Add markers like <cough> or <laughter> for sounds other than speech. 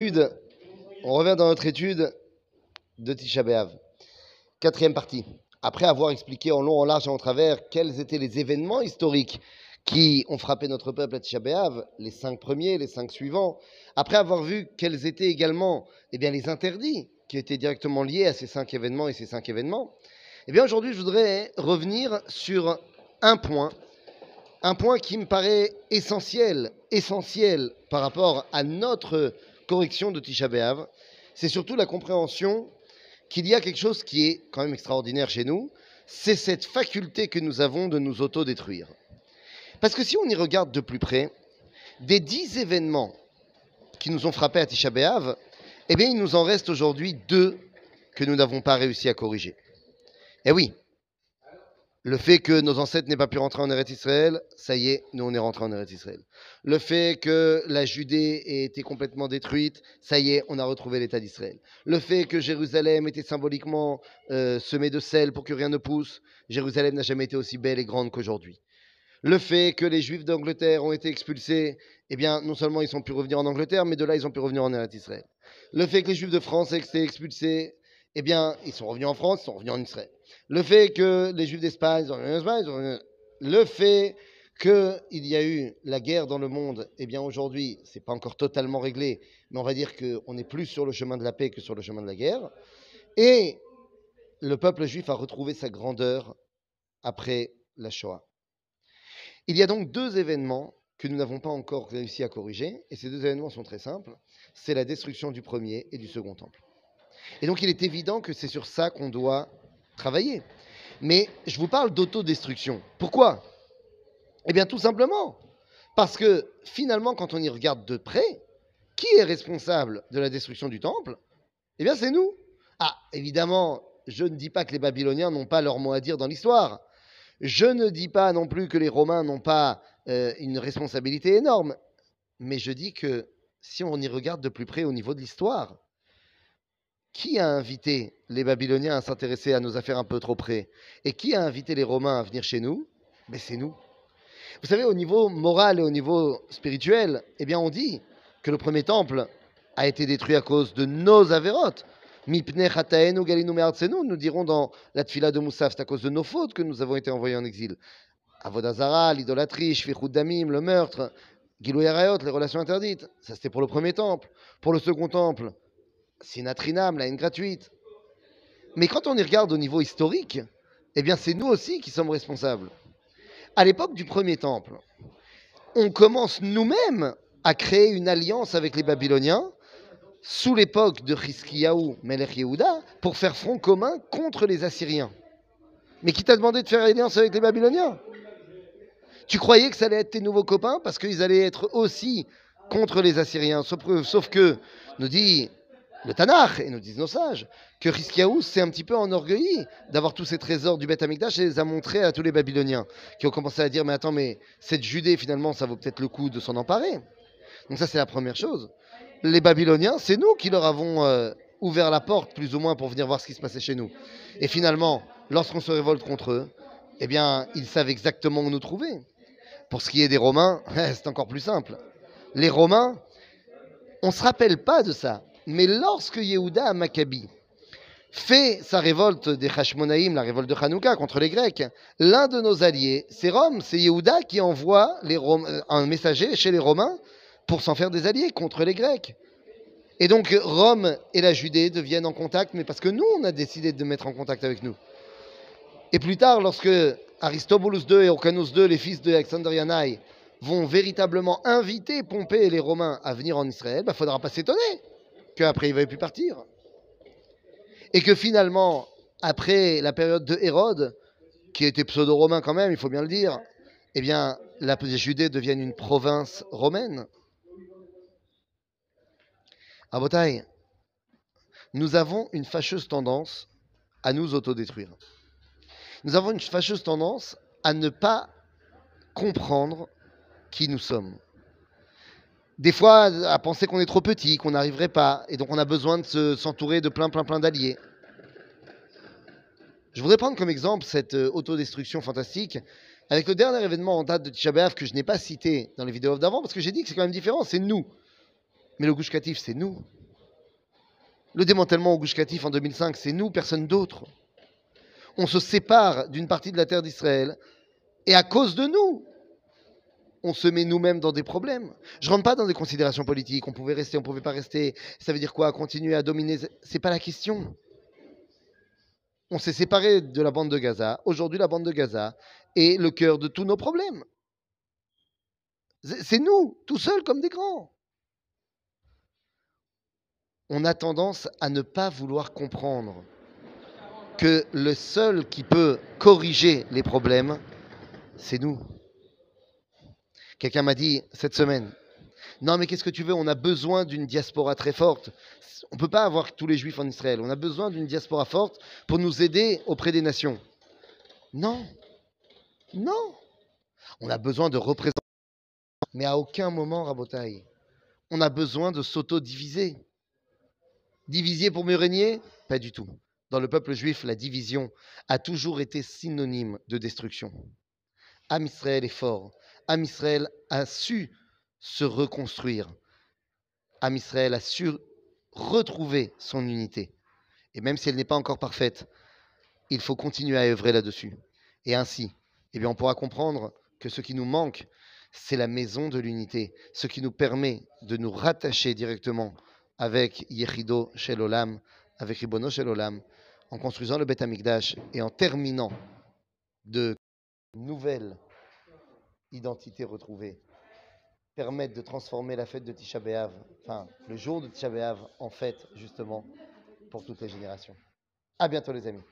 Étude. On revient dans notre étude de Tisha B'Av. Quatrième partie. Après avoir expliqué en long, en large et en travers quels étaient les événements historiques qui ont frappé notre peuple à Tisha B'Av, les cinq premiers, les cinq suivants, après avoir vu quels étaient également eh bien, les interdits qui étaient directement liés à ces cinq événements et ces cinq événements, eh bien aujourd'hui je voudrais revenir sur un point, un point qui me paraît essentiel, essentiel par rapport à notre correction de Tisha B'Av, c'est surtout la compréhension qu'il y a quelque chose qui est quand même extraordinaire chez nous, c'est cette faculté que nous avons de nous autodétruire. Parce que si on y regarde de plus près, des dix événements qui nous ont frappés à Tisha B'Av, eh bien, il nous en reste aujourd'hui deux que nous n'avons pas réussi à corriger. Eh oui, le fait que nos ancêtres n'aient pas pu rentrer en Eretz Israël, ça y est, nous on est rentré en Eretz Israël. Le fait que la Judée ait été complètement détruite, ça y est, on a retrouvé l'État d'Israël. Le fait que Jérusalem était symboliquement euh, semée de sel pour que rien ne pousse, Jérusalem n'a jamais été aussi belle et grande qu'aujourd'hui. Le fait que les Juifs d'Angleterre ont été expulsés, eh bien, non seulement ils ont pu revenir en Angleterre, mais de là, ils ont pu revenir en Eretz Israël. Le fait que les Juifs de France aient été expulsés, eh bien, ils sont revenus en France, ils sont revenus en Israël. Le fait que les Juifs d'Espagne le fait qu'il y a eu la guerre dans le monde, eh bien aujourd'hui, c'est pas encore totalement réglé, mais on va dire qu'on est plus sur le chemin de la paix que sur le chemin de la guerre. Et le peuple juif a retrouvé sa grandeur après la Shoah. Il y a donc deux événements que nous n'avons pas encore réussi à corriger, et ces deux événements sont très simples. C'est la destruction du premier et du second temple. Et donc il est évident que c'est sur ça qu'on doit travailler. Mais je vous parle d'autodestruction. Pourquoi? Eh bien tout simplement parce que finalement quand on y regarde de près, qui est responsable de la destruction du temple? Eh bien c'est nous. Ah, évidemment, je ne dis pas que les Babyloniens n'ont pas leur mot à dire dans l'histoire. Je ne dis pas non plus que les Romains n'ont pas euh, une responsabilité énorme. Mais je dis que si on y regarde de plus près au niveau de l'histoire, qui a invité les Babyloniens à s'intéresser à nos affaires un peu trop près Et qui a invité les Romains à venir chez nous? Mais c'est nous. Vous savez, au niveau moral et au niveau spirituel, eh bien, on dit que le premier temple a été détruit à cause de nos avérotes. Nous dirons dans la tfila de Moussaf, c'est à cause de nos fautes que nous avons été envoyés en exil. Avodazara, l'idolâtrie, shvichut damim, le meurtre, Gilou les relations interdites. Ça, c'était pour le premier temple. Pour le second temple, Sinatrinam, la haine gratuite. Mais quand on y regarde au niveau historique, eh bien, c'est nous aussi qui sommes responsables. À l'époque du premier temple, on commence nous-mêmes à créer une alliance avec les Babyloniens sous l'époque de Chizkiyahu Melech Yehuda pour faire front commun contre les Assyriens. Mais qui t'a demandé de faire alliance avec les Babyloniens? Tu croyais que ça allait être tes nouveaux copains parce qu'ils allaient être aussi contre les Assyriens? Sauf que nous dit le Tanakh, et nous disent nos sages, que Chizkiyahu s'est un petit peu enorgueilli d'avoir tous ces trésors du Beth Amikdash et les a montrés à tous les Babyloniens, qui ont commencé à dire, mais attends, mais cette Judée, finalement, ça vaut peut-être le coup de s'en emparer. Donc ça, c'est la première chose. Les Babyloniens, c'est nous qui leur avons euh, ouvert la porte, plus ou moins, pour venir voir ce qui se passait chez nous. Et finalement, lorsqu'on se révolte contre eux, eh bien, ils savent exactement où nous trouver. Pour ce qui est des Romains, <laughs> c'est encore plus simple. Les Romains, on ne se rappelle pas de ça. Mais lorsque Yehuda Maccabi fait sa révolte des Hashmonaïm, la révolte de Hanouka contre les Grecs, l'un de nos alliés, c'est Rome, c'est Yehuda qui envoie euh, un messager chez les Romains pour s'en faire des alliés contre les Grecs. Et donc Rome et la Judée deviennent en contact, mais parce que nous, on a décidé de mettre en contact avec nous. Et plus tard, lorsque Aristobulus II et Orcanus II, les fils de Alexander Yanai, vont véritablement inviter Pompée et les Romains à venir en Israël, il bah, ne faudra pas s'étonner qu'après il va plus partir. Et que finalement, après la période de Hérode, qui était pseudo-romain quand même, il faut bien le dire, eh bien, la Judée devienne une province romaine. À Botaï, nous avons une fâcheuse tendance à nous autodétruire. Nous avons une fâcheuse tendance à ne pas comprendre qui nous sommes des fois à penser qu'on est trop petit, qu'on n'arriverait pas, et donc on a besoin de s'entourer de plein, plein, plein d'alliés. Je voudrais prendre comme exemple cette euh, autodestruction fantastique avec le dernier événement en date de Tisha B'Av que je n'ai pas cité dans les vidéos d'avant parce que j'ai dit que c'est quand même différent, c'est nous. Mais le Gush Katif, c'est nous. Le démantèlement au Gush Katif en 2005, c'est nous, personne d'autre. On se sépare d'une partie de la terre d'Israël et à cause de nous, on se met nous-mêmes dans des problèmes. Je rentre pas dans des considérations politiques. On pouvait rester, on pouvait pas rester. Ça veut dire quoi? Continuer à dominer C'est pas la question. On s'est séparé de la bande de Gaza. Aujourd'hui, la bande de Gaza est le cœur de tous nos problèmes. C'est nous, tout seuls comme des grands. On a tendance à ne pas vouloir comprendre que le seul qui peut corriger les problèmes, c'est nous. Quelqu'un m'a dit cette semaine, non mais qu'est-ce que tu veux, on a besoin d'une diaspora très forte. On ne peut pas avoir tous les juifs en Israël, on a besoin d'une diaspora forte pour nous aider auprès des nations. Non, non. On a besoin de représentants, mais à aucun moment, Rabotaï, on a besoin de s'auto-diviser. Diviser pour mieux régner? Pas du tout. Dans le peuple juif, la division a toujours été synonyme de destruction. Am Israël est fort. Am Israël a su se reconstruire. Am Israël a su retrouver son unité. Et même si elle n'est pas encore parfaite, il faut continuer à œuvrer là-dessus. Et ainsi, eh bien, on pourra comprendre que ce qui nous manque, c'est la maison de l'unité, ce qui nous permet de nous rattacher directement avec Yechido Shelolam, avec Ribono Shelolam, en construisant le Beth Amikdash et en terminant de nouvelles identités retrouvées, permettre de transformer la fête de Tisha B'Av, enfin le jour de Tisha B'Av, en fête justement pour toutes les générations. À bientôt les amis.